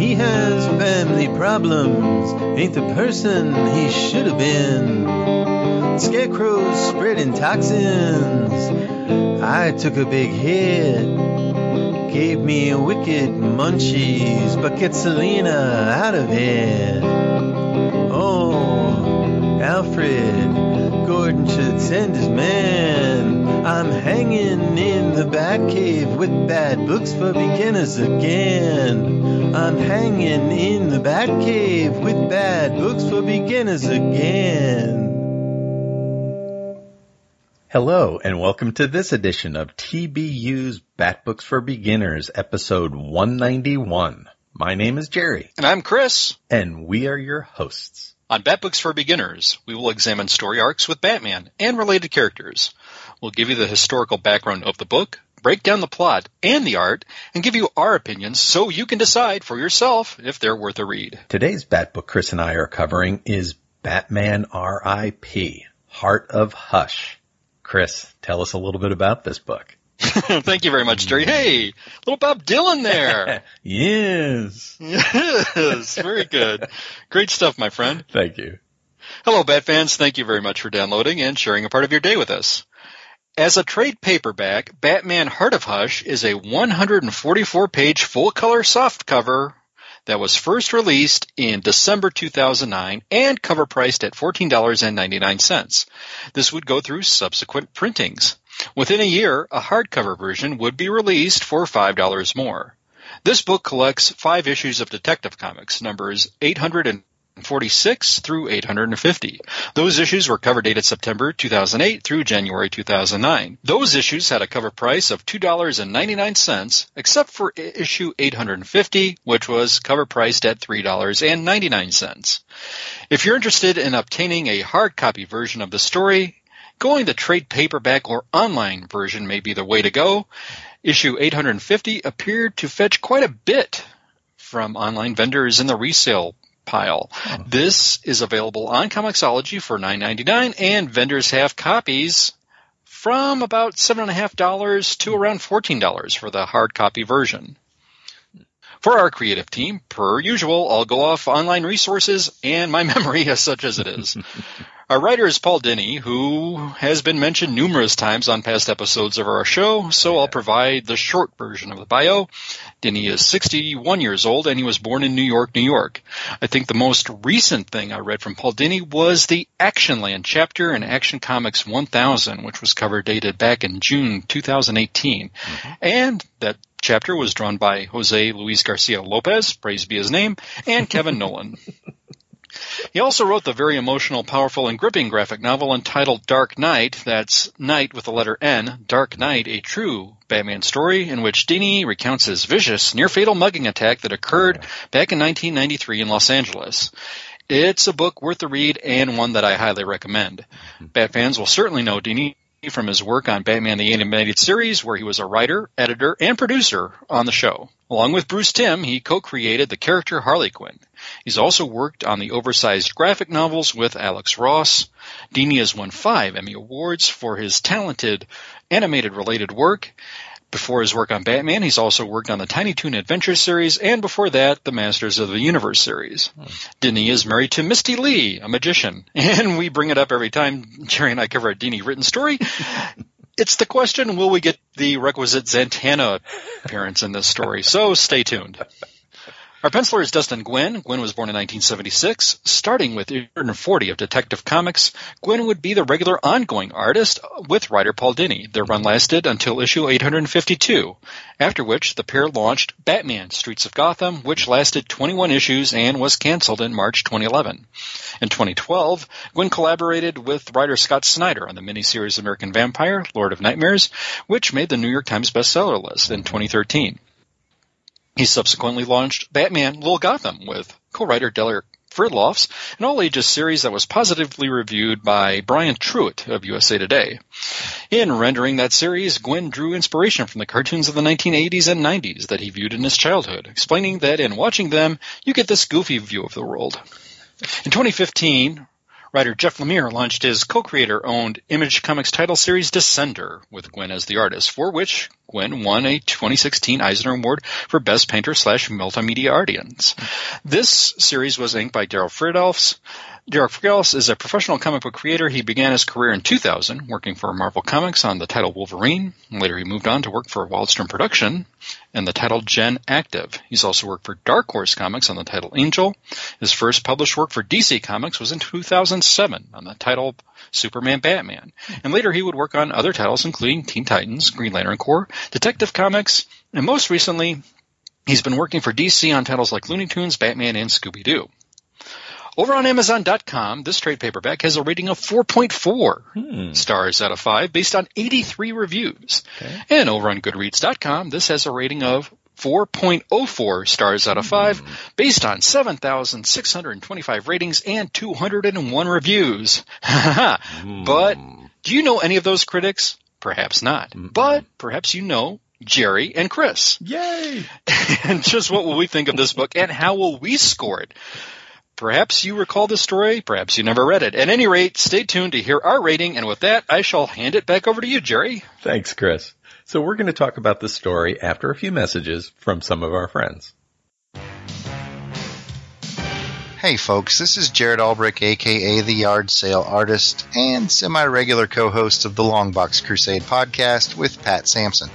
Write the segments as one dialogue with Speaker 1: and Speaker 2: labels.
Speaker 1: He has family problems, ain't the person he should have been. Scarecrow's spreading toxins. I took a big hit, gave me wicked munchies, but get Selina out of it. Oh, Alfred, Gordon should send his man. I'm hanging in the Batcave with bad books for beginners again. I'm hanging in the Batcave with bad books for beginners again. Hello, and welcome to this edition of TBU's Bat Books for Beginners, episode 191. My name is Jerry.
Speaker 2: And I'm Chris.
Speaker 1: And we are your hosts.
Speaker 2: On Bat Books for Beginners, we will examine story arcs with Batman and related characters. We'll give you the historical background of the book, break down the plot and the art, and give you our opinions so you can decide for yourself if they're worth a read.
Speaker 1: Today's Bat book Chris and I are covering is Batman R.I.P. Heart of Hush. Chris, tell us a little bit about this book.
Speaker 2: Thank you very much, Jerry. Hey, little Bob Dylan there.
Speaker 1: yes.
Speaker 2: Yes, very good. Great stuff, my friend.
Speaker 1: Thank you.
Speaker 2: Hello, Bat fans. Thank you very much for downloading and sharing a part of your day with us. As a trade paperback, Batman Heart of Hush is a 144 page full color softcover that was first released in December 2009 and cover priced at $14.99. This would go through subsequent printings. Within a year, a hardcover version would be released for $5 more. This book collects five issues of Detective Comics, numbers 846 through 850. Those issues were cover dated September 2008 through January 2009. Those issues had a cover price of $2.99, except for issue 850, which was cover priced at $3.99. If you're interested in obtaining a hard copy version of the story, Going the trade paperback or online version may be the way to go. Issue 850 appeared to fetch quite a bit from online vendors in the resale pile. Oh. This is available on Comixology for $9.99 and vendors have copies from about $7.5 to around $14 for the hard copy version. For our creative team, per usual, I'll go off online resources and my memory as such as it is. Our writer is Paul Dini, who has been mentioned numerous times on past episodes of our show, so I'll provide the short version of the bio. Dini is 61 years old and he was born in New York, New York. I think the most recent thing I read from Paul Dini was the Actionland chapter in Action Comics 1000, which was cover dated back in June 2018. Mm-hmm. And that chapter was drawn by Jose Luis Garcia Lopez, praise be his name, and Kevin Nowlan. He also wrote the very emotional, powerful, and gripping graphic novel entitled Dark Knight. That's Knight with the letter N. Dark Knight, a true Batman story in which Dini recounts his vicious, near-fatal mugging attack that occurred back in 1993 in Los Angeles. It's a book worth the read and one that I highly recommend. Mm-hmm. Bat fans will certainly know Dini from his work on Batman the Animated Series, where he was a writer, editor, and producer on the show. Along with Bruce Timm, he co-created the character Harley Quinn. He's also worked on the oversized graphic novels with Alex Ross. Dini has won five Emmy Awards for his talented animated related work, before his work on Batman, he's also worked on the Tiny Toon Adventure series, and before that, the Masters of the Universe series. Hmm. Dini is married to Misty Lee, a magician, and we bring it up every time Jerry and I cover a Dini written story. it's the question: Will we get the requisite Zatanna appearance in this story? So stay tuned. Our penciler is Dustin Nguyen. Nguyen was born in 1976. Starting with 140 of Detective Comics, Nguyen would be the regular ongoing artist with writer Paul Dini. Their run lasted until issue 852, after which the pair launched Batman Streets of Gotham, which lasted 21 issues and was canceled in March 2011. In 2012, Nguyen collaborated with writer Scott Snyder on the miniseries American Vampire, Lord of Nightmares, which made the New York Times bestseller list in 2013. He subsequently launched Batman Little Gotham with co-writer Derek Fridolfs, an all-ages series that was positively reviewed by Brian Truitt of USA Today. In rendering that series, Nguyen drew inspiration from the cartoons of the 1980s and 90s that he viewed in his childhood, explaining that in watching them, you get this goofy view of the world. In 2015, Writer Jeff Lemire launched his co-creator owned Image Comics title series Descender with Nguyen as the artist, for which Nguyen won a 2016 Eisner Award for Best Painter slash Multimedia Audience. This series was inked by Daryl Fridolfs, Derek Fridolfs is a professional comic book creator. He began his career in 2000 working for Marvel Comics on the title Wolverine. Later he moved on to work for Wildstorm Production and the title Gen Active. He's also worked for Dark Horse Comics on the title Angel. His first published work for DC Comics was in 2007 on the title Superman Batman. And later he would work on other titles including Teen Titans, Green Lantern Corps, Detective Comics, and most recently he's been working for DC on titles like Looney Tunes, Batman, and Scooby-Doo. Over on Amazon.com, this trade paperback has a rating of 4.4 hmm. stars out of 5 based on 83 reviews. Okay. And over on Goodreads.com, this has a rating of 4.04 stars out of 5 mm. based on 7,625 ratings and 201 reviews. mm. But do you know any of those critics? Perhaps not. mm But perhaps you know Jerry and Chris.
Speaker 1: Yay!
Speaker 2: and just what will we think of this book and how will we score it? Perhaps you recall the story, perhaps you never read it. At any rate, stay tuned to hear our rating, and with that, I shall hand it back over to you, Jerry.
Speaker 1: Thanks, Chris. So we're going to talk about the story after a few messages from some of our friends.
Speaker 3: Hey folks, this is Jared Albrick, aka the Yard Sale Artist, and semi-regular co-host of the Longbox Crusade podcast with Pat Sampson.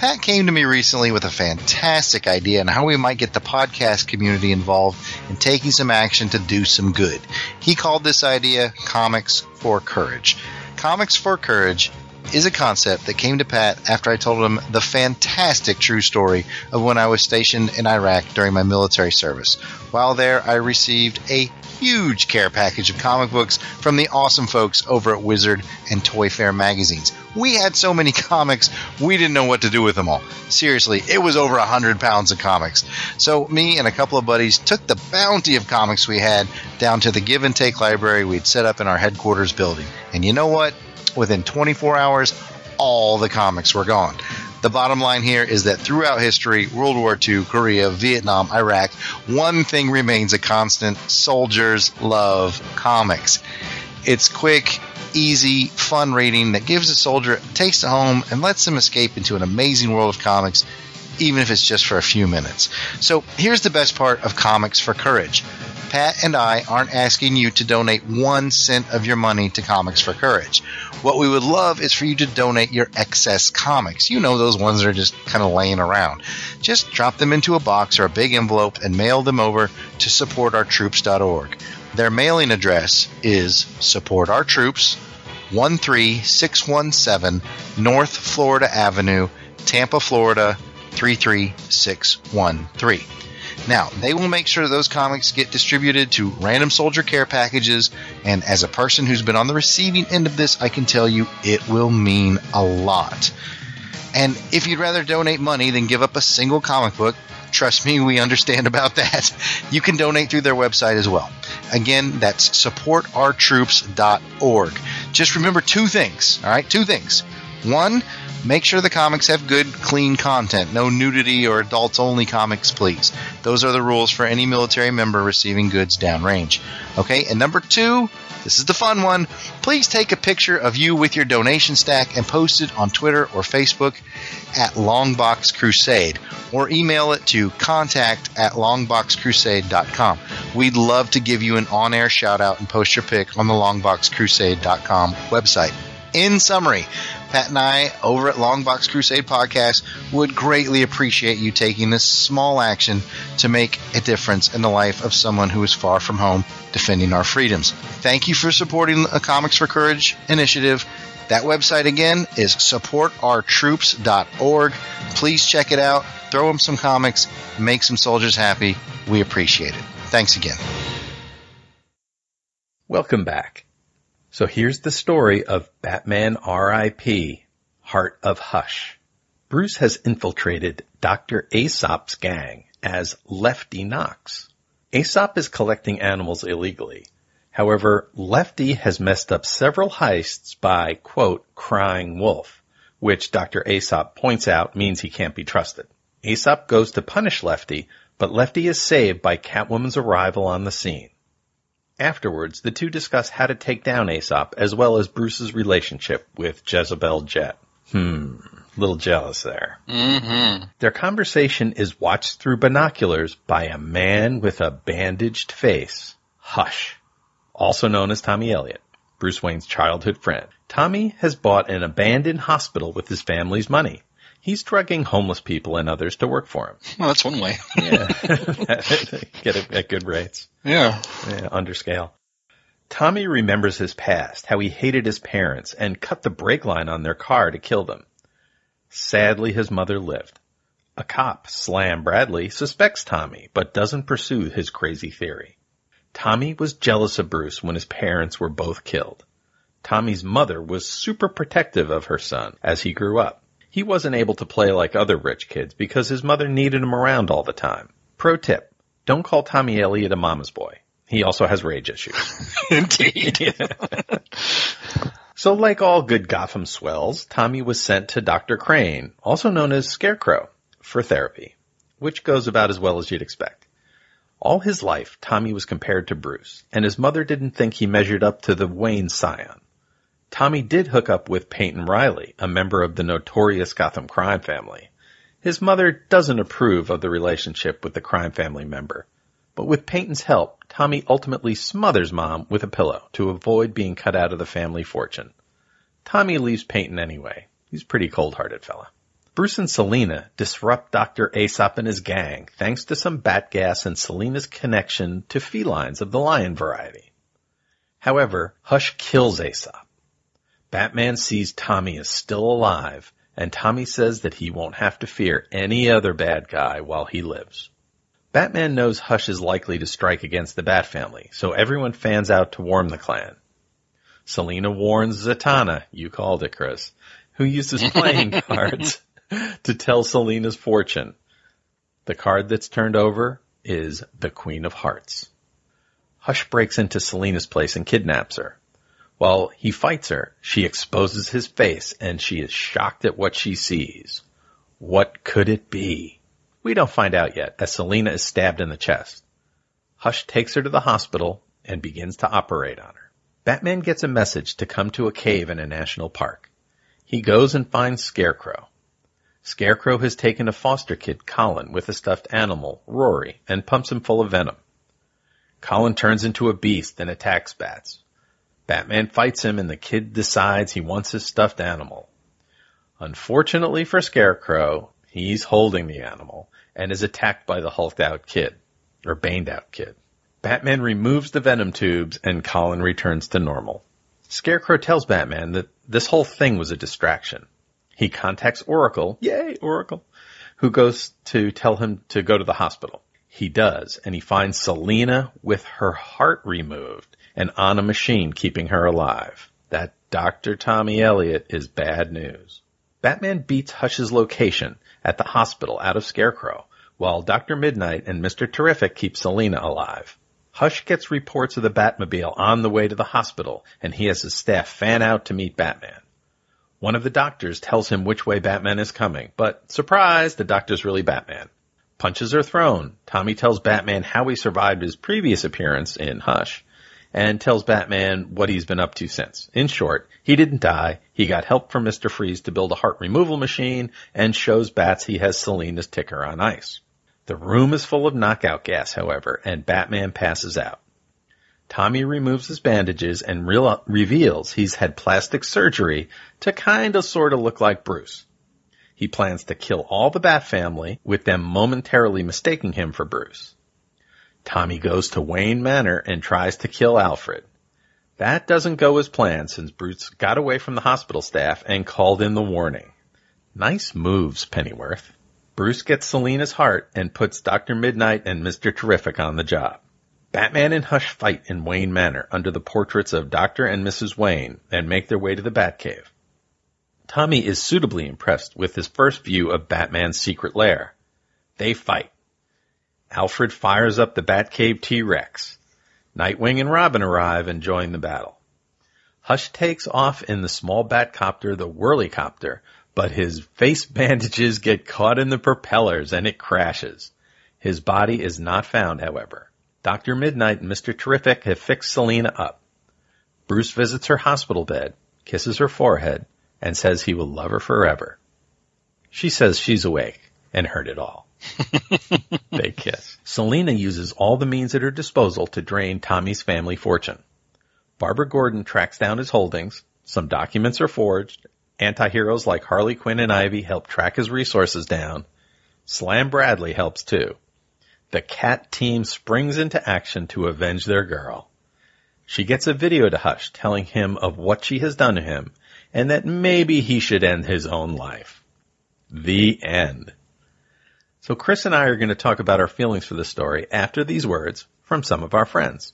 Speaker 3: Pat came to me recently with a fantastic idea on how we might get the podcast community involved in taking some action to do some good. He called this idea Comics for Courage. Comics for Courage is a concept that came to Pat after I told him the fantastic true story of when I was stationed in Iraq during my military service. While there, I received a huge care package of comic books from the awesome folks over at Wizard and Toy Fair magazines. We had so many comics, we didn't know what to do with them all. Seriously, it was over a hundred pounds of comics. So me and a couple of buddies took the bounty of comics we had down to the give and take library we'd set up in our headquarters building. And you know what? Within 24 hours, all the comics were gone. The bottom line here is that throughout history, World War II, Korea, Vietnam, Iraq, one thing remains a constant soldiers love comics. It's quick, easy, fun reading that gives a soldier a taste of home and lets them escape into an amazing world of comics, even if it's just for a few minutes. So here's the best part of Comics for Courage. Pat and I aren't asking you to donate one cent of your money to Comics for Courage. What we would love is for you to donate your excess comics. You know, those ones that are just kind of laying around. Just drop them into a box or a big envelope and mail them over to supportourtroops.org. Their mailing address is Support Our Troops, 13617 North Florida Avenue, Tampa, Florida 33613. Now, they will make sure those comics get distributed to random soldier care packages, and as a person who's been on the receiving end of this, I can tell you it will mean a lot. And if you'd rather donate money than give up a single comic book, trust me, we understand about that. You can donate through their website as well. Again, that's supportourtroops.org. Just remember two things, all right? Two things. One, Make sure the comics have good, clean content. No nudity or adults only comics, please. Those are the rules for any military member receiving goods downrange. Okay, and number two, this is the fun one. Please take a picture of you with your donation stack and post it on Twitter or Facebook at Longbox Crusade or email it to contact at longboxcrusade.com. We'd love to give you an on air shout out and post your pic on the longboxcrusade.com website. In summary, Pat and I over at Longbox Crusade Podcast would greatly appreciate you taking this small action to make a difference in the life of someone who is far from home defending our freedoms. Thank you for supporting the Comics for Courage initiative. That website again is supportourtroops.org. Please check it out. Throw them some comics. Make some soldiers happy. We appreciate it. Thanks again.
Speaker 4: Welcome back. So here's the story of Batman R.I.P. Heart of Hush. Bruce has infiltrated Dr. Aesop's gang as Lefty Knox. Aesop is collecting animals illegally. However, Lefty has messed up several heists by, quote, crying wolf, which Dr. Aesop points out means he can't be trusted. Aesop goes to punish Lefty, but Lefty is saved by Catwoman's arrival on the scene. Afterwards, the two discuss how to take down Aesop, as well as Bruce's relationship with Jezebel Jet. Hmm, little jealous there.
Speaker 2: Mm-hmm.
Speaker 4: Their conversation is watched through binoculars by a man with a bandaged face. Hush. Also known as Tommy Elliot, Bruce Wayne's childhood friend. Tommy has bought an abandoned hospital with his family's money. He's drugging homeless people and others to work for him.
Speaker 2: Well, that's one way.
Speaker 4: Yeah. Get it at good rates.
Speaker 2: yeah.
Speaker 4: Yeah, under scale. Tommy remembers his past, how he hated his parents and cut the brake line on their car to kill them. Sadly, his mother lived. A cop, Slam Bradley, suspects Tommy, but doesn't pursue his crazy theory. Tommy was jealous of Bruce when his parents were both killed. Tommy's mother was super protective of her son as he grew up. He wasn't able to play like other rich kids because his mother needed him around all the time. Pro tip, don't call Tommy Elliot a mama's boy. He also has rage issues.
Speaker 2: Indeed.
Speaker 4: So like all good Gotham swells, Tommy was sent to Dr. Crane, also known as Scarecrow, for therapy, which goes about as well as you'd expect. All his life, Tommy was compared to Bruce, and his mother didn't think he measured up to the Wayne scion. Tommy did hook up with Peyton Riley, a member of the notorious Gotham crime family. His mother doesn't approve of the relationship with the crime family member, but with Peyton's help, Tommy ultimately smothers mom with a pillow to avoid being cut out of the family fortune. Tommy leaves Peyton anyway. He's a pretty cold-hearted fella. Bruce and Selina disrupt Dr. Aesop and his gang thanks to some bat gas and Selina's connection to felines of the lion variety. However, Hush kills Aesop. Batman sees Tommy is still alive, and Tommy says that he won't have to fear any other bad guy while he lives. Batman knows Hush is likely to strike against the Bat family, so everyone fans out to warn the clan. Selina warns Zatanna, you called it, Chris, who uses playing cards to tell Selina's fortune. The card that's turned over is the Queen of Hearts. Hush breaks into Selina's place and kidnaps her. While he fights her, she exposes his face and she is shocked at what she sees. What could it be? We don't find out yet as Selina is stabbed in the chest. Hush takes her to the hospital and begins to operate on her. Batman gets a message to come to a cave in a national park. He goes and finds Scarecrow. Scarecrow has taken a foster kid, Colin, with a stuffed animal, Rory, and pumps him full of venom. Colin turns into a beast and attacks bats. Batman fights him and the kid decides he wants his stuffed animal. Unfortunately for Scarecrow, he's holding the animal and is attacked by the hulked out kid, or baned out kid. Batman removes the venom tubes and Colin returns to normal. Scarecrow tells Batman that this whole thing was a distraction. He contacts Oracle, yay, Oracle, who goes to tell him to go to the hospital. He does, and he finds Selina with her heart removed and on a machine keeping her alive. That Dr. Tommy Elliot is bad news. Batman beats Hush's location at the hospital out of Scarecrow, while Dr. Midnight and Mr. Terrific keep Selina alive. Hush gets reports of the Batmobile on the way to the hospital, and he has his staff fan out to meet Batman. One of the doctors tells him which way Batman is coming, but surprise, the doctor's really Batman. Punches are thrown. Tommy tells Batman how he survived his previous appearance in Hush, and tells Batman what he's been up to since. In short, he didn't die, he got help from Mr. Freeze to build a heart removal machine, and shows Bats he has Selina's ticker on ice. The room is full of knockout gas, however, and Batman passes out. Tommy removes his bandages and reveals he's had plastic surgery to kind of sort of look like Bruce. He plans to kill all the Bat family, with them momentarily mistaking him for Bruce. Tommy goes to Wayne Manor and tries to kill Alfred. That doesn't go as planned since Bruce got away from the hospital staff and called in the warning. Nice moves, Pennyworth. Bruce gets Selina's heart and puts Dr. Midnight and Mr. Terrific on the job. Batman and Hush fight in Wayne Manor under the portraits of Dr. and Mrs. Wayne and make their way to the Batcave. Tommy is suitably impressed with his first view of Batman's secret lair. They fight. Alfred fires up the Batcave T-Rex. Nightwing and Robin arrive and join the battle. Hush takes off in the small Batcopter, the Whirlycopter, but his face bandages get caught in the propellers and it crashes. His body is not found, however. Dr. Midnight and Mr. Terrific have fixed Selina up. Bruce visits her hospital bed, kisses her forehead, and says he will love her forever. She says she's awake and heard it all. they kiss. Selina uses all the means at her disposal to drain Tommy's family fortune. Barbara Gordon tracks down his holdings, some documents are forged, anti-heroes like Harley Quinn and Ivy help track his resources down, Slam Bradley helps too. The cat team springs into action to avenge their girl. She gets a video to Hush telling him of what she has done to him and that maybe he should end his own life. The end. So Chris and I are going to talk about our feelings for this story after these words from some of our friends.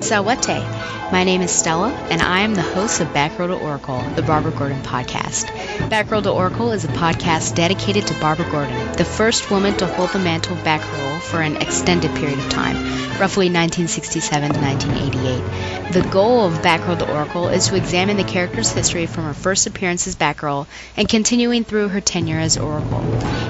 Speaker 5: Sawate. My name is Stella, and I am the host of Batgirl to Oracle, the Barbara Gordon podcast. Batgirl to Oracle is a podcast dedicated to Barbara Gordon, the first woman to hold the mantle of Batgirl for an extended period of time, roughly 1967 to 1988. The goal of Batgirl to Oracle is to examine the character's history from her first appearance as Batgirl and continuing through her tenure as Oracle.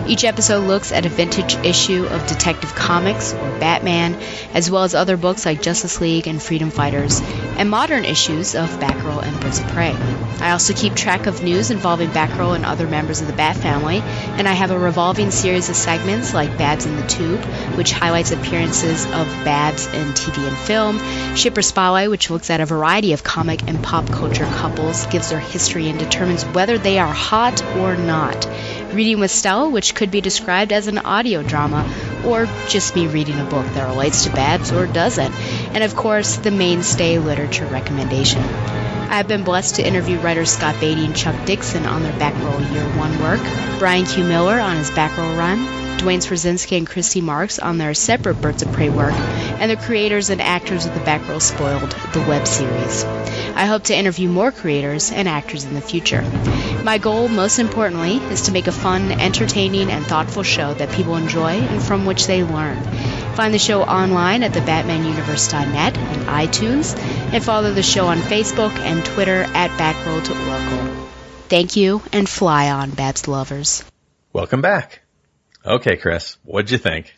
Speaker 5: Each episode looks at a vintage issue of Detective Comics or Batman, as well as other books like Justice League and Freedom Fighters, and modern issues of Batgirl and Birds of Prey. I also keep track of news involving Batgirl and other members of the Bat family, and I have a revolving series of segments like Babs in the Tube, which highlights appearances of Babs in TV and film, Shipper Spotlight, which looks at a variety of comic and pop culture couples, gives their history, and determines whether they are hot or not. Reading with Stella, which could be described as an audio drama, or just me reading a book that relates to Babs or doesn't, and of course, the mainstay literature recommendation. I have been blessed to interview writers Scott Beatty and Chuck Dixon on their Batgirl Year One work, Brian Q. Miller on his Batgirl run, Duane Swierczynski and Christy Marx on their separate Birds of Prey work, and the creators and actors of the Batgirl Spoiled, the web series. I hope to interview more creators and actors in the future. My goal, most importantly, is to make a fun, entertaining, and thoughtful show that people enjoy and from which they learn. Find the show online at thebatmanuniverse.net and iTunes, and follow the show on Facebook and Twitter at Batgirl to Oracle. Thank you, and fly on, Babs lovers.
Speaker 4: Welcome back. Okay, Chris, what'd you think?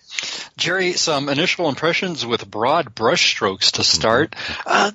Speaker 2: Jerry, some initial impressions with broad brushstrokes to start. Uh,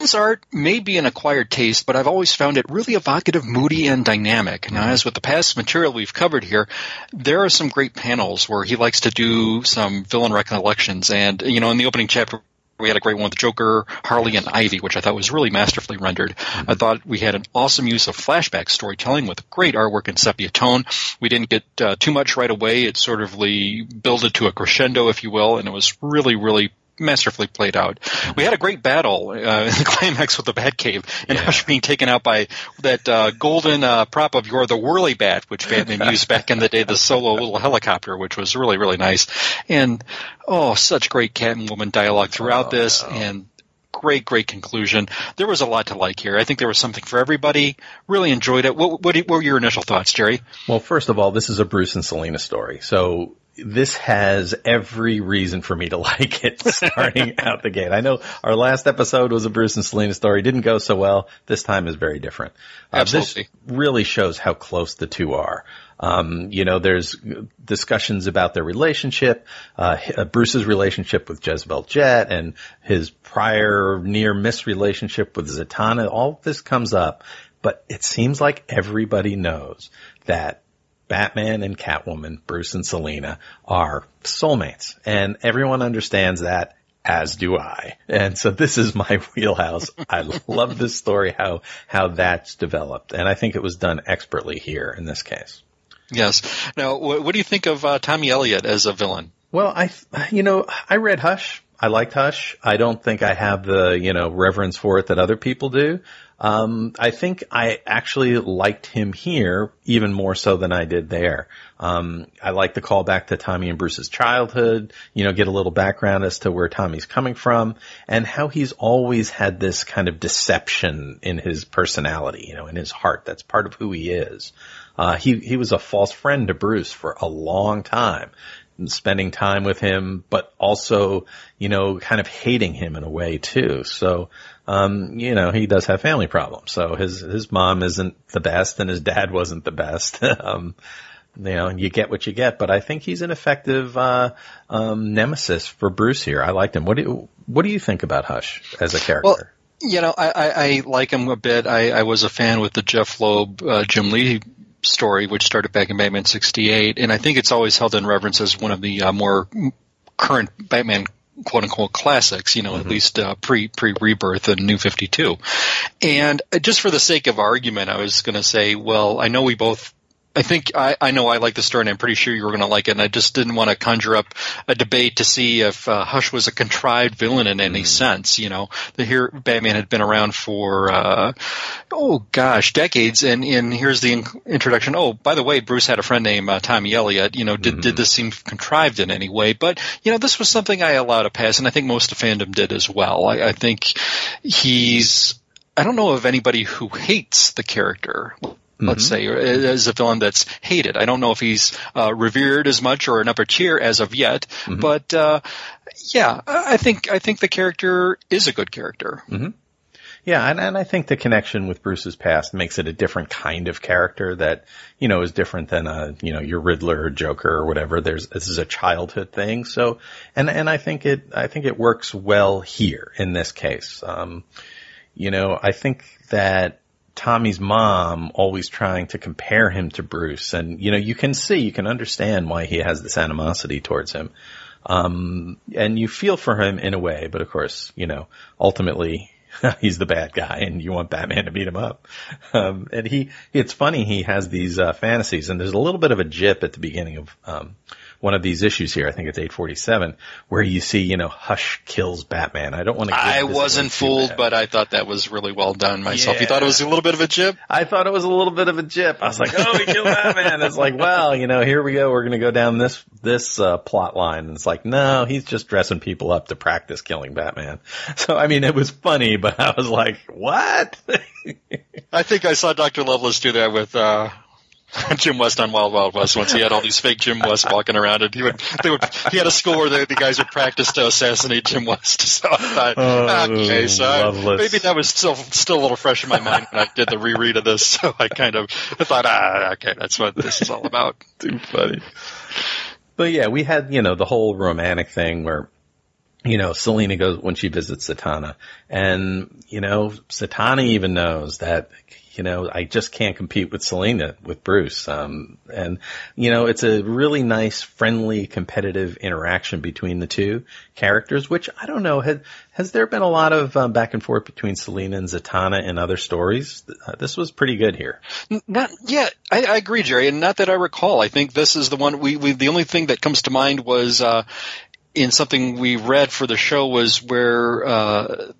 Speaker 2: Nguyen's art may be an acquired taste, but I've always found it really evocative, moody, and dynamic. Now, as with the past material we've covered here, there are some great panels where he likes to do some villain recollections. And, you know, in the opening chapter, we had a great one with Joker, Harley, and Ivy, which I thought was really masterfully rendered. I thought we had an awesome use of flashback storytelling with great artwork and sepia tone. We didn't get uh, too much right away. It sort of builded to a crescendo, if you will, and it was really, really masterfully played out. We had a great battle uh, in the climax with the Batcave, and
Speaker 4: Yeah.
Speaker 2: Hush being taken out by that uh, golden uh, prop of You're the Whirly Bat, which Batman used back in the day, the solo little helicopter, which was really, really nice. And, oh, such great cat and woman dialogue throughout
Speaker 4: Oh,
Speaker 2: this,
Speaker 4: no.
Speaker 2: and great, great conclusion. There was a lot to like here. I think there was something for everybody. Really enjoyed it. What, what, what were your initial thoughts, Jerry?
Speaker 4: Well, first of all, this is a Bruce and Selina story. So this has every reason for me to like it starting out the gate. I know our last episode was a Bruce and Selina story. Didn't go so well. This time is very different. Uh,
Speaker 2: Absolutely.
Speaker 4: This really shows how close the two are. Um, you know, there's discussions about their relationship, uh, uh, Bruce's relationship with Jezebel Jet and his prior near miss relationship with Zatanna. All this comes up, but it seems like everybody knows that Batman and Catwoman, Bruce and Selina, are soulmates. And everyone understands that, as do I. And so this is my wheelhouse. I love this story, how, how that's developed. And I think it was done expertly here in this case.
Speaker 2: Yes. Now, what, what do you think of uh, Tommy Elliott as a villain?
Speaker 4: Well, I, you know, I read Hush. I liked Hush. I don't think I have the, you know, reverence for it that other people do. Um, I think I actually liked him here even more so than I did there. Um, I like the callback to Tommy and Bruce's childhood, you know, get a little background as to where Tommy's coming from and how he's always had this kind of deception in his personality, you know, in his heart. That's part of who he is. Uh, he, he was a false friend to Bruce for a long time spending time with him, but also, you know, kind of hating him in a way too. So, um, you know, he does have family problems. So his, his mom isn't the best and his dad wasn't the best. um, you know, and you get what you get, but I think he's an effective, uh, um, nemesis for Bruce here. I liked him. What do you, what do you think about Hush as a character?
Speaker 2: Well, you know, I, I, I like him a bit. I, I was a fan with the Jeph Loeb, uh, Jim Lee story, which started back in Batman 68, and I think it's always held in reverence as one of the uh, more current Batman quote unquote classics, you know, mm-hmm. at least uh, pre pre rebirth and New Fifty Two. And just for the sake of argument, I was going to say, well, I know we both I think I, I know I like the story, and I'm pretty sure you were going to like it. And I just didn't want to conjure up a debate to see if uh, Hush was a contrived villain in any mm. sense. You know, the here Batman had been around for uh, oh gosh, decades, and and here's the in- introduction. Oh, by the way, Bruce had a friend named uh, Tommy Elliott. You know, did mm-hmm. did this seem contrived in any way? But you know, this was something I allowed to pass, and I think most of fandom did as well. I, I think he's I don't know of anybody who hates the character let's mm-hmm. say, as a villain that's hated. I don't know if he's uh, revered as much or an upper tier as of yet, mm-hmm. but uh, yeah, I think I think the character is a good character.
Speaker 4: Mm-hmm. Yeah, and, and I think the connection with Bruce's past makes it a different kind of character that, you know, is different than a, you know, your Riddler or Joker or whatever. There's, this is a childhood thing. So, and, and I think it, I think it works well here in this case. Um, you know, I think that Tommy's mom always trying to compare him to Bruce. And, you know, you can see, you can understand why he has this animosity towards him. Um, and you feel for him in a way, but of course, you know, ultimately he's the bad guy and you want Batman to beat him up. Um, and he, it's funny, he has these, uh, fantasies and there's a little bit of a jip at the beginning of, um, one of these issues here. I think it's 847 where you see, you know, Hush kills Batman. I don't want to.
Speaker 2: I wasn't fooled, but I thought that was really well done myself. Yeah. You thought it was a little bit of a jip?
Speaker 4: I thought it was a little bit of a jip. I was like, oh, he killed Batman. It's like, well, you know, here we go. We're going to go down this, this, uh, plot line. And it's like, no, he's just dressing people up to practice killing Batman. So, I mean, it was funny, but I was like, what?
Speaker 2: I think I saw Dr. Loveless do that with, uh, Jim West on Wild Wild West once he had all these fake Jim West walking around and he would they would he had a school where the, the guys would practice to assassinate Jim West. So I thought oh, okay, so maybe that was still still a little fresh in my mind when I did the reread of this. So I kind of I thought ah okay that's what this is all about.
Speaker 4: Too funny. But yeah, we had you know the whole romantic thing where you know, Selina goes when she visits Zatanna and, you know, Zatanna even knows that you know, I just can't compete with Selina, with Bruce. Um, and, you know, it's a really nice, friendly, competitive interaction between the two characters, which I don't know, has, has there been a lot of um, back and forth between Selina and Zatanna in other stories? Uh, this was pretty good here.
Speaker 2: Not, yeah, I, I, agree, Jerry, and not that I recall. I think this is the one we, we the only thing that comes to mind was, uh, in something we read for the show was where, uh,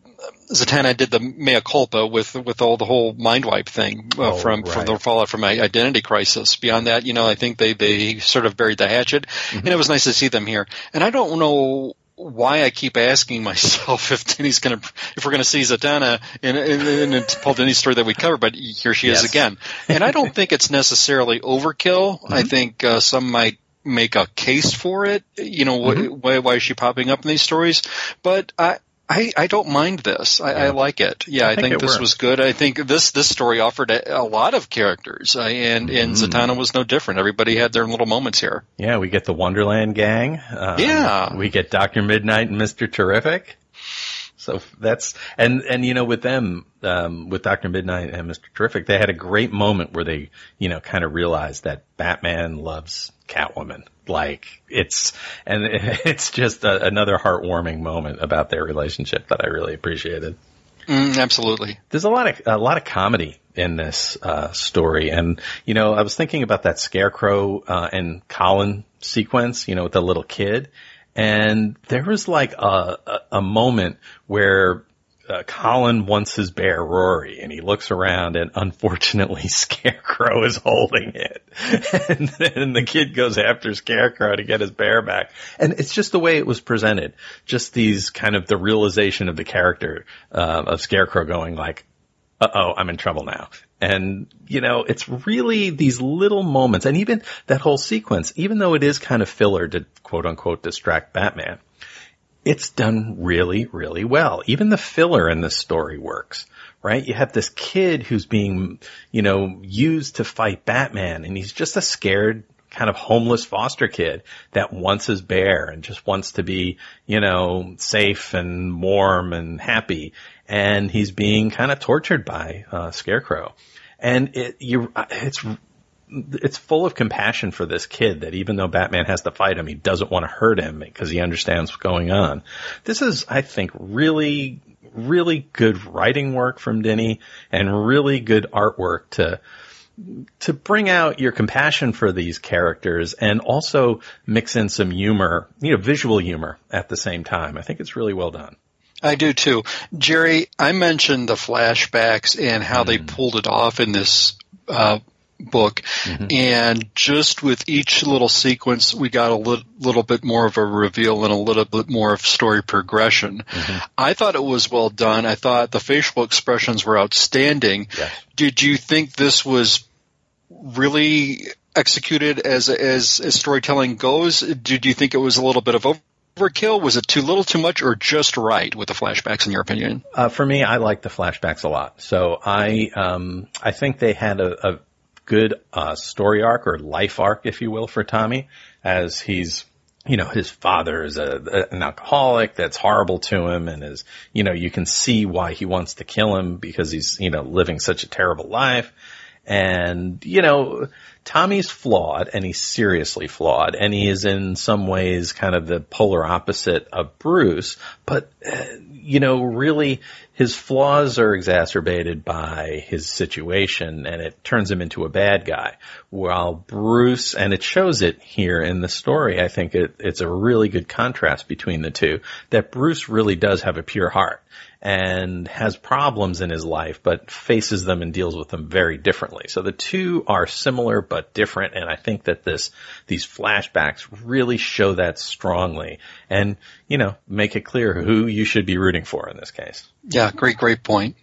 Speaker 2: Zatanna did the mea culpa with with all the whole mind wipe thing uh, oh, from right. from the fallout from my identity crisis. Beyond that, you know, I think they they sort of buried the hatchet, mm-hmm. and it was nice to see them here. And I don't know why I keep asking myself if Dini's going to, if we're going to see Zatanna in, in, in Paul Dini story that we cover, but here she yes. is again. And I don't think it's necessarily overkill. Mm-hmm. I think uh, some might make a case for it. You know, mm-hmm. why, why is she popping up in these stories? But I, I, I don't mind this. I, yeah. I like it. Yeah, I, I think, think this works. was good. I think this this story offered a, a lot of characters, uh, and and mm-hmm. Zatanna was no different. Everybody had their little moments here.
Speaker 4: Yeah, we get the Wonderland gang.
Speaker 2: Um, yeah,
Speaker 4: we get Doctor Midnight and Mister Terrific. So that's and and you know with them um, with Doctor Midnight and Mister Terrific, they had a great moment where they you know kind of realized that Batman loves Catwoman. Like it's and it's just a, another heartwarming moment about their relationship that I really appreciated.
Speaker 2: Mm, absolutely.
Speaker 4: There's a lot of a lot of comedy in this uh, story, and you know I was thinking about that Scarecrow uh, and Colin sequence, you know, with the little kid, and there was like a a, a moment where uh, Colin wants his bear Rory, and he looks around, and unfortunately, Scarecrow is holding it, and then the kid goes after Scarecrow to get his bear back, and it's just the way it was presented, just these kind of the realization of the character uh, of Scarecrow going like, "Uh oh, I'm in trouble now," and you know, it's really these little moments, and even that whole sequence, even though it is kind of filler to quote unquote distract Batman it's done really, really well. Even the filler in this story works, right? You have this kid who's being, you know, used to fight Batman and he's just a scared kind of homeless foster kid that wants his bear and just wants to be, you know, safe and warm and happy. And he's being kind of tortured by, uh, Scarecrow. And it, you, it's it's full of compassion for this kid that even though Batman has to fight him, he doesn't want to hurt him because he understands what's going on. This is, I think, really, really good writing work from Dini and really good artwork to, to bring out your compassion for these characters and also mix in some humor, you know, visual humor at the same time. I think it's really well done.
Speaker 2: I do too. Jerry, I mentioned the flashbacks and how mm. they pulled it off in this uh, book. Mm-hmm. And just with each little sequence, we got a li- little bit more of a reveal and a little bit more of story progression. Mm-hmm. I thought it was well done. I thought the facial expressions were outstanding. Yes. Did you think this was really executed as, as, as storytelling goes? Did you think it was a little bit of overkill? Was it too little, too much, or just right with the flashbacks? In your opinion,
Speaker 4: uh, for me, I like the flashbacks a lot. So I um, I think they had a, a good uh, story arc or life arc, if you will, for Tommy, as he's you know, his father is a, an alcoholic that's horrible to him and is, you know, you can see why he wants to kill him because he's, you know, living such a terrible life. And, you know, Tommy's flawed and he's seriously flawed and he is in some ways kind of the polar opposite of Bruce, but, uh, you know, really his flaws are exacerbated by his situation and it turns him into a bad guy. While Bruce, and it shows it here in the story, I think it, it's a really good contrast between the two, that Bruce really does have a pure heart and has problems in his life, but faces them and deals with them very differently. So the two are similar but different, and I think that this these flashbacks really show that strongly, and you know make it clear who you should be rooting for in this case.
Speaker 2: Yeah, great, great point.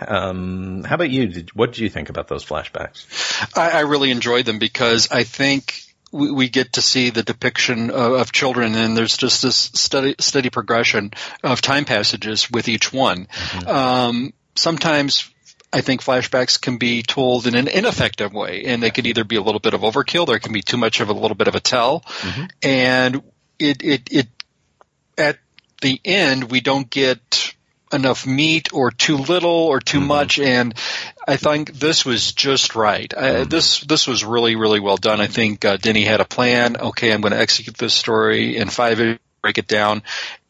Speaker 4: Um, how about you? Did, what did you think about those flashbacks?
Speaker 2: I, I really enjoyed them because I think we, we get to see the depiction of, of, children, and there's just this steady, steady progression of time passages with each one. Mm-hmm. Um, sometimes I think flashbacks can be told in an ineffective way, and they can either be a little bit of overkill, there can be too much of a little bit of a tell, mm-hmm. and it, it, it, at the end, we don't get enough meat or too little or too mm-hmm. much and I think this was just right. Mm-hmm. this this was really really well done. I think uh, Dini had a plan. Okay, I'm going to execute this story in five break it down,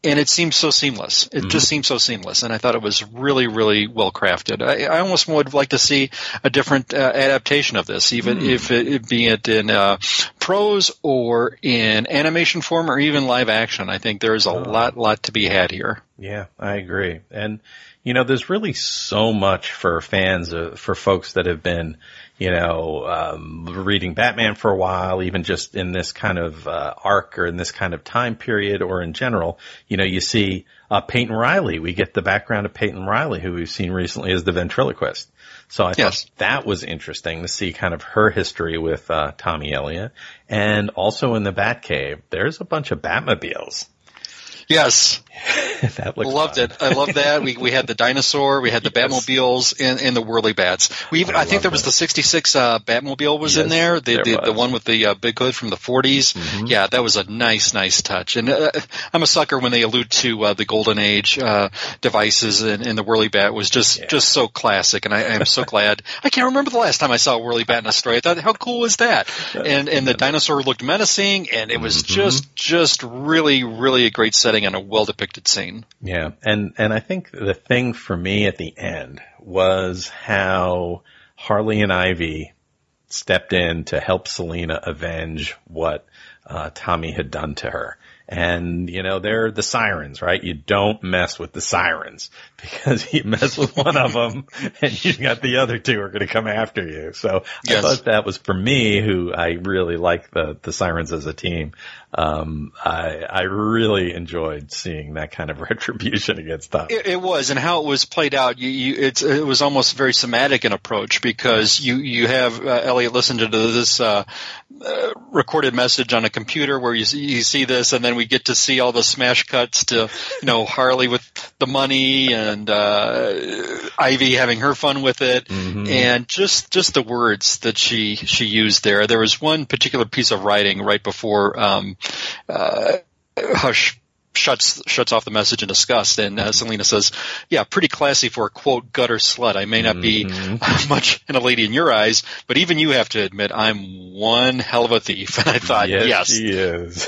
Speaker 2: and it seems so seamless. It mm-hmm. just seems so seamless, and I thought it was really, really well crafted. I, I almost would like to see a different uh, adaptation of this, even mm. if it, it be it in uh, prose or in animation form or even live action. I think there is a oh. lot, lot to be had here.
Speaker 4: Yeah, I agree, and you know, there's really so much for fans, uh, for folks that have been you know, um, reading Batman for a while, even just in this kind of uh, arc or in this kind of time period or in general, you know, you see uh, Peyton Riley. We get the background of Peyton Riley, who we've seen recently as the ventriloquist. So I yes. thought that was interesting to see kind of her history with uh, Tommy Elliott. And also in the Batcave, there's a bunch of Batmobiles.
Speaker 2: Yes.
Speaker 4: that
Speaker 2: Loved
Speaker 4: fun.
Speaker 2: it. I love that. We we had the dinosaur, we had the
Speaker 4: Yes.
Speaker 2: Batmobiles, and, and the whirly bats. We even,
Speaker 4: I
Speaker 2: I, think there was
Speaker 4: that.
Speaker 2: the '66 uh, Batmobile was in there, the
Speaker 4: there
Speaker 2: the, the.
Speaker 4: Mm-hmm.
Speaker 2: one with the uh, big hood from the '40s. Yeah, that was a nice nice touch. And uh, I'm a sucker when they allude to uh, the Golden Age uh, devices, and, and the whirly bat was just
Speaker 4: Yeah.
Speaker 2: just so classic. And I, I'm so glad. I can't remember the last time I saw a whirly bat in a story. I thought, how cool was that? And and the dinosaur looked menacing, and it was
Speaker 4: Mm-hmm.
Speaker 2: just just really really a great setting and a well depicted scene.
Speaker 4: Yeah, and and I think the thing for me at the end was how Harley and Ivy stepped in to help Selina avenge what uh, Tommy had done to her. And you know they're the sirens, right? You don't mess with the sirens because you mess with one of them, and you've got the other two are going to come after you. So
Speaker 2: Yes.
Speaker 4: I thought that was for me, who I really like the the sirens as a team. Um, I I really enjoyed seeing that kind of retribution against them.
Speaker 2: It, it was, and how it was played out. You, you, it's, it was almost very somatic in approach because you you have uh, Elliot listen to this uh, uh, recorded message on a computer where you see, you see this, and then we get to see all the smash cuts to you know Harley with the money and uh, Ivy having her fun with it, and just just the words that she she used there. There was one particular piece of writing right before um, uh, Hush shuts shuts off the message in disgust, and uh, Selina says, "Yeah, pretty classy for a quote gutter slut. I may not be much in a lady in your eyes, but even you have to admit I'm one hell of a thief." And I thought, yes,
Speaker 4: is.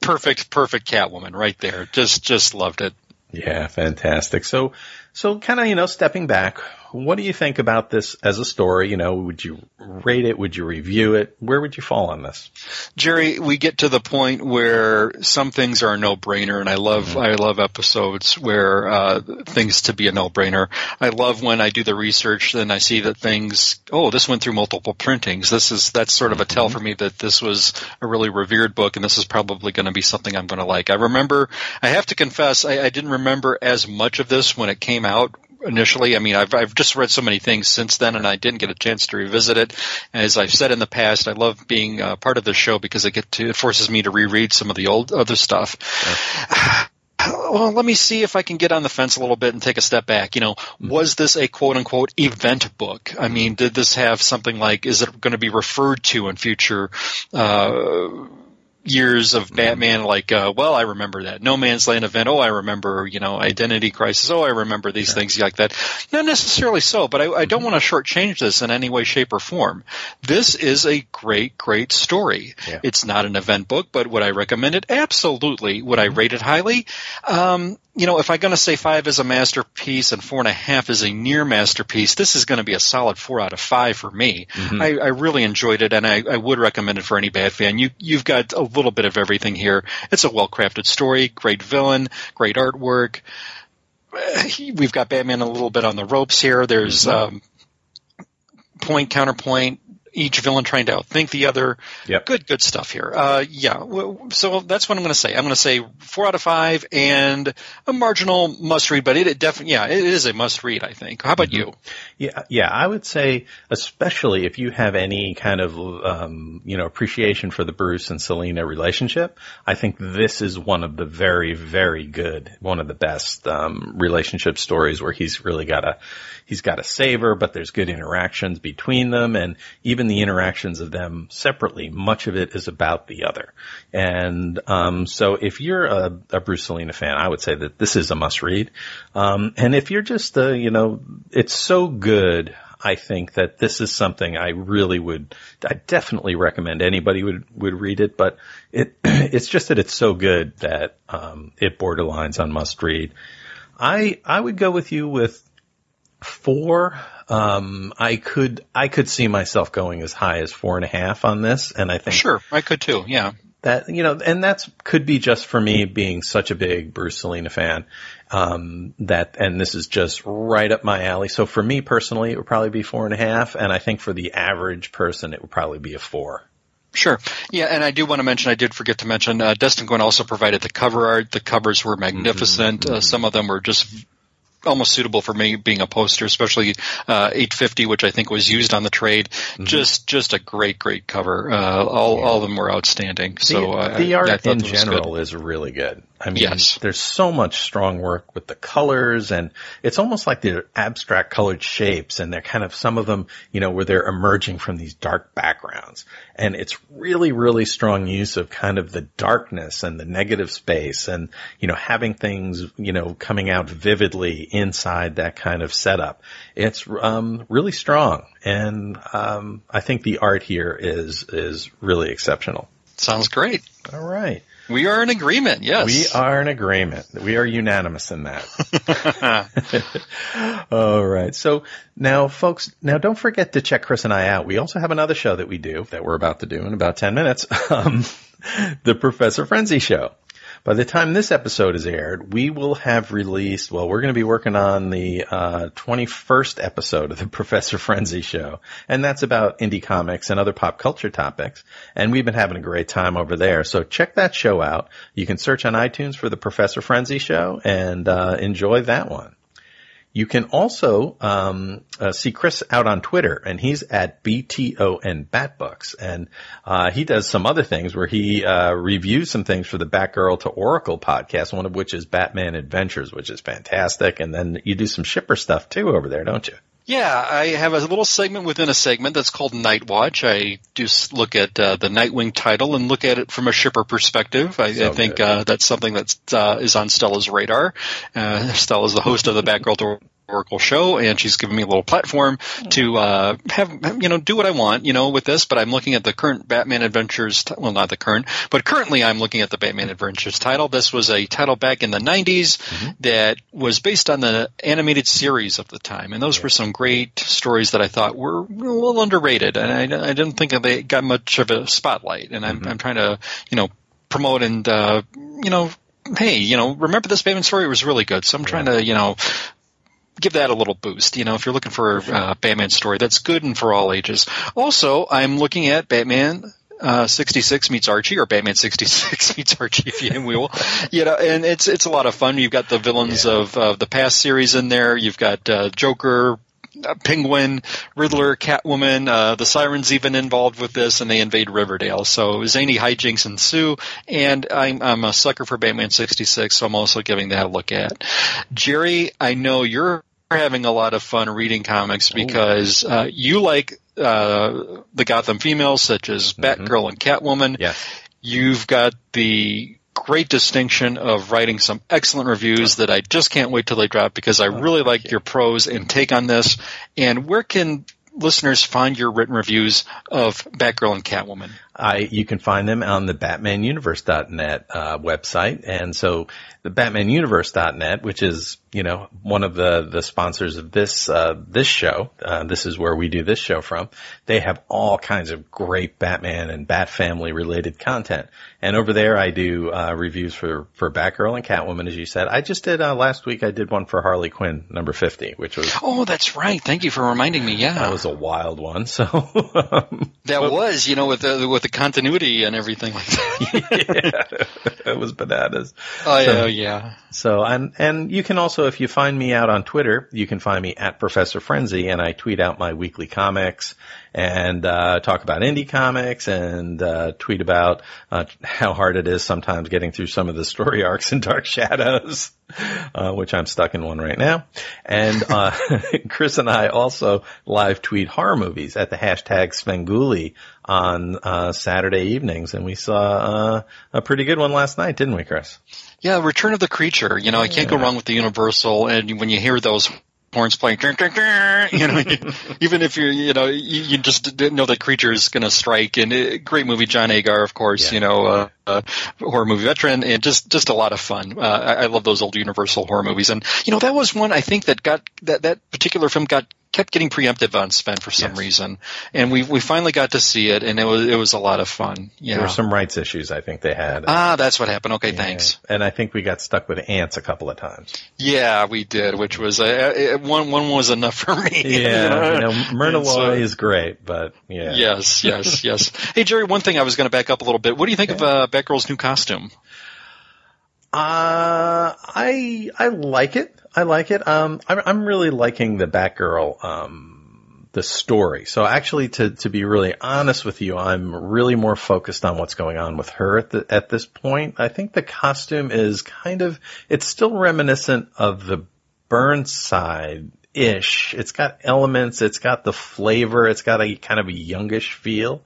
Speaker 2: Perfect, perfect Catwoman right there. Just just loved it.
Speaker 4: Yeah, fantastic. So, so kind of, you know, stepping back, what do you think about this as a story? You know, would you rate it? Would you review it? Where would you fall on this?
Speaker 2: Jerry, we get to the point where some things are a no-brainer, and I love I love episodes where uh, things to be a no-brainer. I love when I do the research, then I see that things. Oh, this went through multiple printings. This is that's sort of a tell for me that this was a really revered book, and this is probably going to be something I'm going to like. I remember. I have to confess, I, I didn't remember as much of this when it came out initially. I mean, I've I've just read so many things since then, and I didn't get a chance to revisit it. As I've said in the past, I love being uh, part of the show because it get to it forces me to reread some of the old other stuff. Well, let me see if I can get on the fence a little bit and take a step back. You know, was this a quote unquote event book? I mean, did this have something like, is it going to be referred to in future, uh, years of Batman, like, uh, well, I remember that No Man's Land event. Oh, I remember, you know, Identity Crisis. Oh, I remember these things like that. Not necessarily so, but I, I don't want to shortchange this in any way, shape, or form. This is a great, great story.
Speaker 4: Yeah.
Speaker 2: It's not an event book, but would I recommend it? Absolutely. Would I rate it highly? Um, you know, if I'm going to say five is a masterpiece and four and a half is a near masterpiece, this is going to be a solid four out of five for me. I, I really enjoyed it, and I, I would recommend it for any bad fan. You, you've got a little bit of everything here. It's a well crafted story, great villain, great artwork. We've got Batman a little bit on the ropes here. There's um, point counterpoint. Each villain trying to outthink the other.
Speaker 4: Yep.
Speaker 2: Good, good stuff here. Uh, yeah. So that's what I'm going to say. I'm going to say four out of five and a marginal must read, but it, it definitely, yeah, it is a must read. I think. How about you?
Speaker 4: Yeah, yeah, I would say, especially if you have any kind of, um, you know, appreciation for the Bruce and Selina relationship, I think this is one of the very, very good, one of the best, um, relationship stories where he's really got a, he's got a saver, but there's good interactions between them and even the interactions of them separately, much of it is about the other. And, um, so if you're a, a Bruce Selina fan, I would say that this is a must read. Um, and if you're just, uh, you know, it's so good. I think that this is something I really would, I definitely recommend anybody would, would read it, but it, it's just that it's so good that, um, it borderlines on must read. I, I would go with you with four. Um, I could, I could see myself going as high as four and a half on this. And I think
Speaker 2: Sure, I could too. Yeah.
Speaker 4: That you know, and that's could be just for me being such a big Bruce Selina fan. Um, that and this is just right up my alley. So for me personally, it would probably be four and a half, and I think for the average person, it would probably be a four.
Speaker 2: Sure. Yeah, and I do want to mention, I did forget to mention, uh, Dustin Nguyen also provided the cover art. The covers were magnificent. Uh, some of them were just almost suitable for me being a poster, especially uh, 850, which I think was used on the trade. Just, just a great, great cover. Uh, all, all of them were outstanding. So
Speaker 4: the,
Speaker 2: uh,
Speaker 4: the art in
Speaker 2: was good.
Speaker 4: general is really good. I mean,
Speaker 2: Yes.
Speaker 4: there's so much strong work with the colors and it's almost like they're abstract colored shapes and they're kind of some of them, you know, where they're emerging from these dark backgrounds. And it's really, really strong use of kind of the darkness and the negative space and, you know, having things, you know, coming out vividly inside that kind of setup. It's, um, really strong. And, um, I think the art here is, is really exceptional.
Speaker 2: Sounds great.
Speaker 4: All right.
Speaker 2: We are in agreement. Yes.
Speaker 4: We are in agreement. We are unanimous in that. All right. So now, folks, now don't forget to check Chris and I out. We also have another show that we do that we're about to do in about 10 minutes. Um, the Professor Frenzy Show. By the time this episode is aired, we will have released, well, we're going to be working on the uh, 21st episode of the Professor Frenzy Show. And that's about indie comics and other pop culture topics. And we've been having a great time over there. So check that show out. You can search on iTunes for the Professor Frenzy Show and uh, enjoy that one. You can also um, uh, see Chris out on Twitter, and he's at BTON Batbooks, and uh, he does some other things where he uh, reviews some things for the Batgirl to Oracle podcast, one of which is Batman Adventures, which is fantastic. And then you do some shipper stuff too over there, don't you?
Speaker 2: Yeah, I have a little segment within a segment that's called Night Watch. I just look at uh, the Nightwing title and look at it from a shipper perspective. I,
Speaker 4: So
Speaker 2: I think uh, that's something that uh, is on Stella's radar. Uh, Stella's the host of the Batgirl Oracle show, and she's given me a little platform to uh, have you know do what I want you know with this. But I'm looking at the current Batman Adventures. T- well, not the current, but currently I'm looking at the Batman Adventures title. This was a title back in the 90s that was based on the animated series of the time, and those were some great stories that I thought were a little underrated, and I, I didn't think that they got much of a spotlight. And I'm, I'm trying to you know promote and uh, you know. Hey, you know, remember this Batman story? It was really good. So I'm trying to, you know, give that a little boost. You know, if you're looking for a uh, Batman story, that's good and for all ages. Also, I'm looking at Batman. Uh, 66 meets Archie, or Batman 66 meets Archie, if you will. You know, and it's it's a lot of fun. You've got the villains of of the past series in there. You've got uh, Joker, uh, Penguin, Riddler, Catwoman. Uh, the Sirens even involved with this, and they invade Riverdale. So zany hijinks ensue, and I'm I'm a sucker for Batman 66, so I'm also giving that a look at. Jerry, I know you're having a lot of fun reading comics because uh, you like uh, the Gotham females such as Batgirl and Catwoman.
Speaker 4: Yes.
Speaker 2: You've got the great distinction of writing some excellent reviews that I just can't wait till they drop because I really like your prose and take on this. And where can listeners find your written reviews of Batgirl and Catwoman?
Speaker 4: I, you can find them on the BatmanUniverse.net uh, website, and so the BatmanUniverse.net, which is you know one of the the sponsors of this uh, this show. Uh, this is where we do this show from. They have all kinds of great Batman and Bat Family related content, and over there I do uh, reviews for for Batgirl and Catwoman, as you said. I just did uh, last week. I did one for Harley Quinn number fifty, which was
Speaker 2: Oh, that's right. Thank you for reminding me. Yeah,
Speaker 4: that was a wild one. So um,
Speaker 2: that was you know with the with the continuity and everything like that.
Speaker 4: yeah, it was bananas.
Speaker 2: Oh yeah, yeah.
Speaker 4: So, and, and you can also, if you find me out on Twitter, you can find me at Professor Frenzy and I tweet out my weekly comics and, uh, talk about indie comics and, uh, tweet about, uh, how hard it is sometimes getting through some of the story arcs in Dark Shadows, uh, which I'm stuck in one right now. And, uh, Chris and I also live tweet horror movies at the hashtag Svengoolie on, uh, Saturday evenings. And we saw, uh, a pretty good one last night, didn't we, Chris?
Speaker 2: Yeah, Return of the Creature. You know, I can't go wrong with the Universal. And when you hear those horns playing, you know, even if you're, you know, you, you just didn't know that creature is going to strike. And uh, great movie, John Agar, of course.
Speaker 4: Yeah.
Speaker 2: You know, uh, uh, horror movie veteran, and just just a lot of fun. Uh, I, I love those old Universal horror movies. And you know, that was one I think that got that that particular film got kept getting preemptive on Sven for some
Speaker 4: Yes.
Speaker 2: reason, and we we finally got to see it, and it was it was a lot of fun. Yeah.
Speaker 4: There were some rights issues I think they had.
Speaker 2: Ah, that's what happened. Okay,
Speaker 4: Yeah.
Speaker 2: thanks.
Speaker 4: And I think we got stuck with ants a couple of times.
Speaker 2: Yeah, we did, which was uh, one. One was enough for me.
Speaker 4: Yeah, you know, Myrna
Speaker 2: so-
Speaker 4: is great, but yeah.
Speaker 2: Yes, yes, yes. Hey, Jerry. One thing I was going to back up a little bit. What do you think of uh, Batgirl's new costume?
Speaker 4: Uh, I I like it. I like it. Um, I'm I'm really liking the Batgirl. Um, the story. So actually, to to be really honest with you, I'm really more focused on what's going on with her at the, at this point. I think the costume is kind of it's still reminiscent of the Burnside ish. It's got elements. It's got the flavor. It's got a kind of a youngish feel.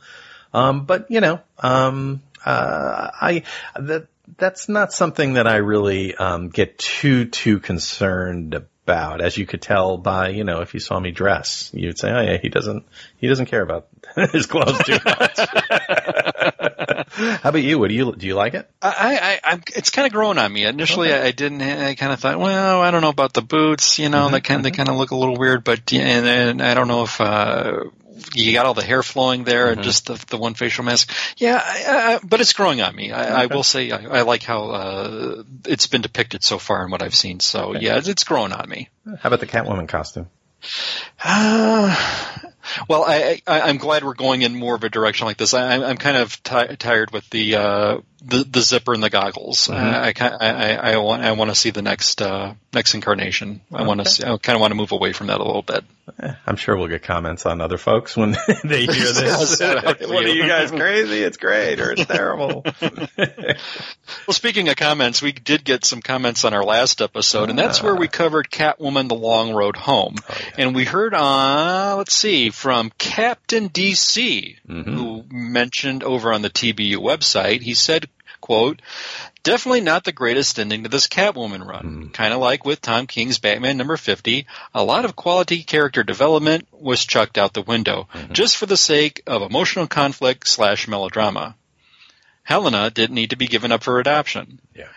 Speaker 4: Um, but you know, um, uh, I that that's not something that I really um, get too too concerned about. As you could tell by you know, if you saw me dress, you'd say, oh yeah, he doesn't he doesn't care about his clothes too much. How about you? What do you do? You like it?
Speaker 2: I, I, I'm, it's kind of grown on me. Initially, okay. I, I, didn't. I kind of thought, well, I don't know about the boots. You know, mm-hmm, they kind mm-hmm. they kind of look a little weird. But and, and I don't know if uh, you got all the hair flowing there mm-hmm. and just the, the one facial mask. Yeah, I, I, but it's growing on me. I, okay. I will say I, like how uh, it's been depicted so far in what I've seen. So okay. yeah, it's, it's growing on me.
Speaker 4: How about the Catwoman costume?
Speaker 2: Uh, well, I, I, am glad we're going in more of a direction like this. I, I'm kind of t- tired with the, uh, the the zipper and the goggles. Mm-hmm. I, I, I, I, want I want to see the next uh, next incarnation. I okay. want to see. I kind of want to move away from that a little bit.
Speaker 4: Eh, I'm sure we'll get comments on other folks when they hear this. what are you guys crazy? It's great or it's terrible.
Speaker 2: well, speaking of comments, we did get some comments on our last episode, and that's where we ah. covered Catwoman: The Long Road Home, oh, yeah. and we heard on let's see from Captain DC, mm-hmm. who mentioned over on the TBU website. He said quote, definitely not the greatest ending to this Catwoman run. Mm. Kind of like with Tom King's Batman number 50, a lot of quality character development was chucked out the window, mm-hmm. just for the sake of emotional conflict slash melodrama. Helena didn't need to be given up for adoption.
Speaker 4: Yeah.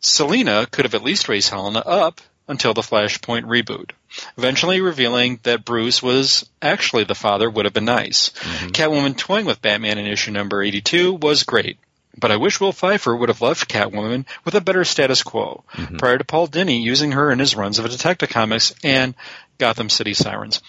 Speaker 2: Selina could have at least raised Helena up until the Flashpoint reboot. Eventually revealing that Bruce was actually the father would have been nice. Mm-hmm. Catwoman toying with Batman in issue number 82 was great. But I wish Will Pfeiffer would have left Catwoman with a better status quo mm-hmm. prior to Paul Dini using her in his runs of Detective Comics and Gotham City Sirens.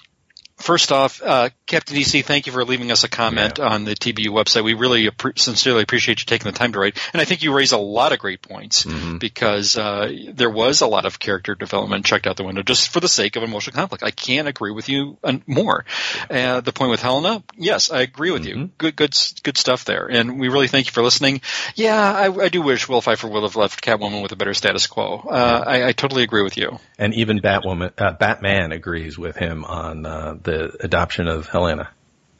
Speaker 2: First off, uh, Captain DC, thank you for leaving us a comment yeah. on the TBU website. We really sincerely appreciate you taking the time to write. And I think you raise a lot of great points mm-hmm. because uh, there was a lot of character development checked out the window just for the sake of emotional conflict. I can't agree with you more. Uh, the point with Helena, yes, I agree with mm-hmm. you. Good, good, good stuff there. And we really thank you for listening. Yeah, I, I do wish Will Pfeiffer would have left Catwoman with a better status quo. Uh, yeah. I, I, totally agree with you.
Speaker 4: And even Batwoman, uh, Batman agrees with him on uh, the adoption of Helena.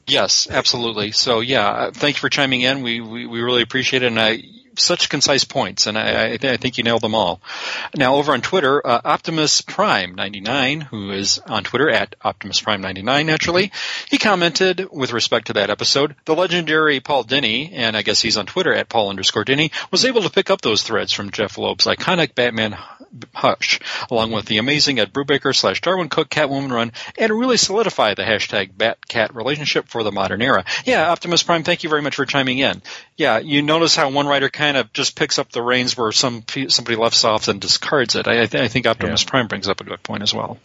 Speaker 2: Yes, absolutely. So yeah, thank you for chiming in. We, we, we really appreciate it. And I, such concise points, and I, I, I, think you nailed them all. Now, over on Twitter, uh, Optimus Prime 99, who is on Twitter at Optimus Prime 99, naturally, he commented with respect to that episode. The legendary Paul Dini, and I guess he's on Twitter at Paul underscore Dini, was able to pick up those threads from Jeph Loeb's iconic Batman Hush, along with the amazing Ed Brubaker slash Darwin Cooke Catwoman run, and really solidify the hashtag Bat-Cat relationship for the modern era. Yeah, Optimus Prime, thank you very much for chiming in. Yeah, you notice how one writer kind of just picks up the reins where some somebody left off and discards it. I, I think Optimus yeah. Prime brings up a good point as well.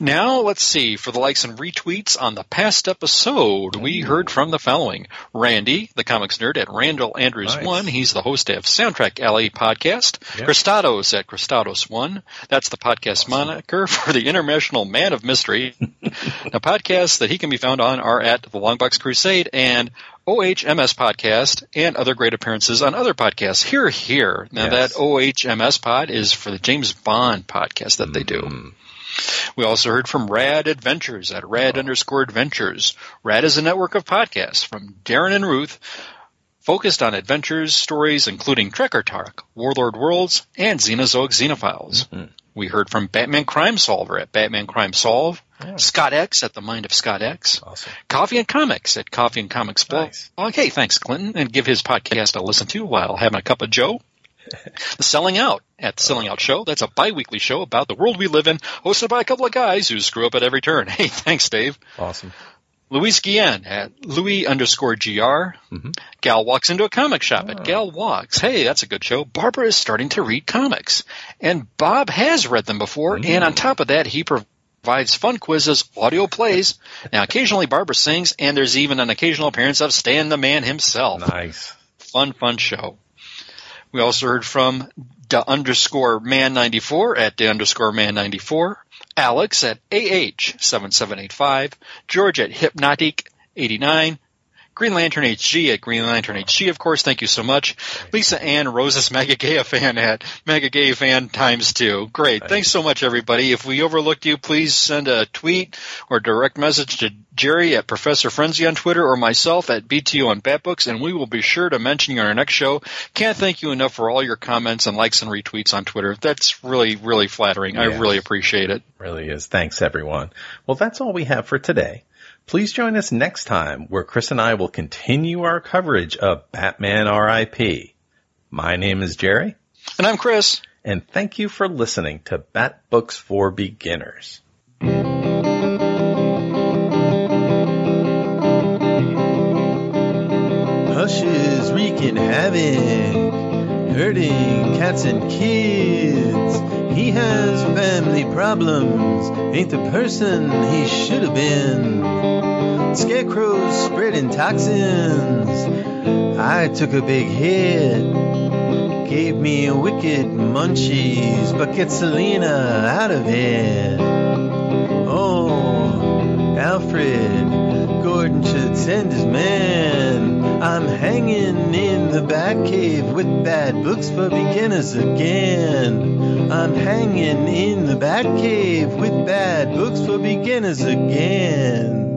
Speaker 2: Now, let's see. For the likes and retweets on the past episode, we heard from the following. Randy, the comics nerd at Randall Andrews nice. 1. He's the host of Soundtrack Alley podcast. Yep. Christados at Christados 1. That's the podcast awesome. moniker for the International Man of Mystery. the podcasts that he can be found on are at The Longbox Crusade and OHMS podcast and other great appearances on other podcasts. Here, here. Now yes. that OHMS pod is for the James Bond podcast that they do. Mm-hmm. We also heard from Rad Adventures at Rad underscore Adventures. Rad is a network of podcasts from Darren and Ruth focused on adventures, stories including Trekker Talk, Warlord Worlds, and Xenozoic Xenophiles. Mm-hmm. We heard from Batman Crime Solver at Batman Crime Solve, yeah. Scott X at The Mind of Scott X, awesome. Coffee and Comics at Coffee and Comics Blog. Nice. Okay, thanks, Clinton, and give his podcast a listen to while having a cup of Joe. the Selling Out at the Selling Out Show. That's a bi-weekly show about the world we live in, hosted by a couple of guys who screw up at every turn. Hey, thanks, Dave.
Speaker 4: Awesome.
Speaker 2: Louis Guillen at Louis underscore GR. Mm-hmm. Gal walks into a comic shop oh. at Gal Walks. Hey, that's a good show. Barbara is starting to read comics. And Bob has read them before, mm. and on top of that, he provides fun quizzes, audio plays. Now, occasionally Barbara sings, and there's even an occasional appearance of Stan the Man himself.
Speaker 4: Nice.
Speaker 2: Fun, fun show. We also heard from the underscore man 94 at the underscore man 94, Alex at AH 7785, George at Hypnotic 89, Green Lantern HG at Green Lantern HG, of course. Thank you so much. Lisa Ann Rose's Megagaya fan at Mega Megagaya fan times two. Great. Thanks so much, everybody. If we overlooked you, please send a tweet or direct message to Jerry at Professor Frenzy on Twitter or myself at BTO on Batbooks, and we will be sure to mention you on our next show. Can't thank you enough for all your comments and likes and retweets on Twitter. That's really, really flattering. I really appreciate it.
Speaker 4: Really is. Thanks, everyone. Well, that's all we have for today. Please join us next time where Chris and I will continue our coverage of Batman RIP. My name is Jerry,
Speaker 2: And I'm Chris.
Speaker 4: and thank you for listening to Bat Books for Beginners.
Speaker 1: Hush is wreaking havoc, hurting cats and kids. He has family problems, ain't the person he should have been. Scarecrow's spreading toxins. I took a big hit, gave me wicked munchies, but get Selina out of it. Oh, Alfred, Gordon should send his man. I'm hanging in the Batcave with bad books for beginners again. I'm hanging in the Batcave with bad books for beginners again.